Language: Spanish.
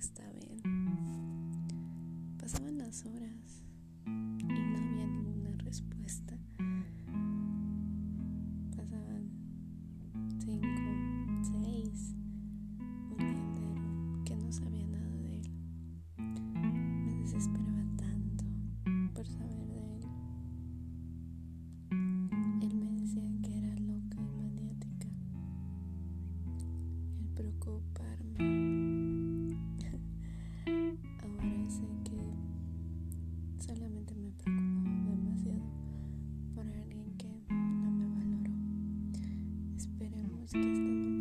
está bien. Pasaban las horas y no había ninguna respuesta. Pasaban cinco, seis, un día entero que no sabía nada de él. Me desesperaba tanto por saber de él. Él me decía que era loca y maniática. El preocuparme. Solamente me preocupaba demasiado por alguien que no me valoró. Esperemos que esta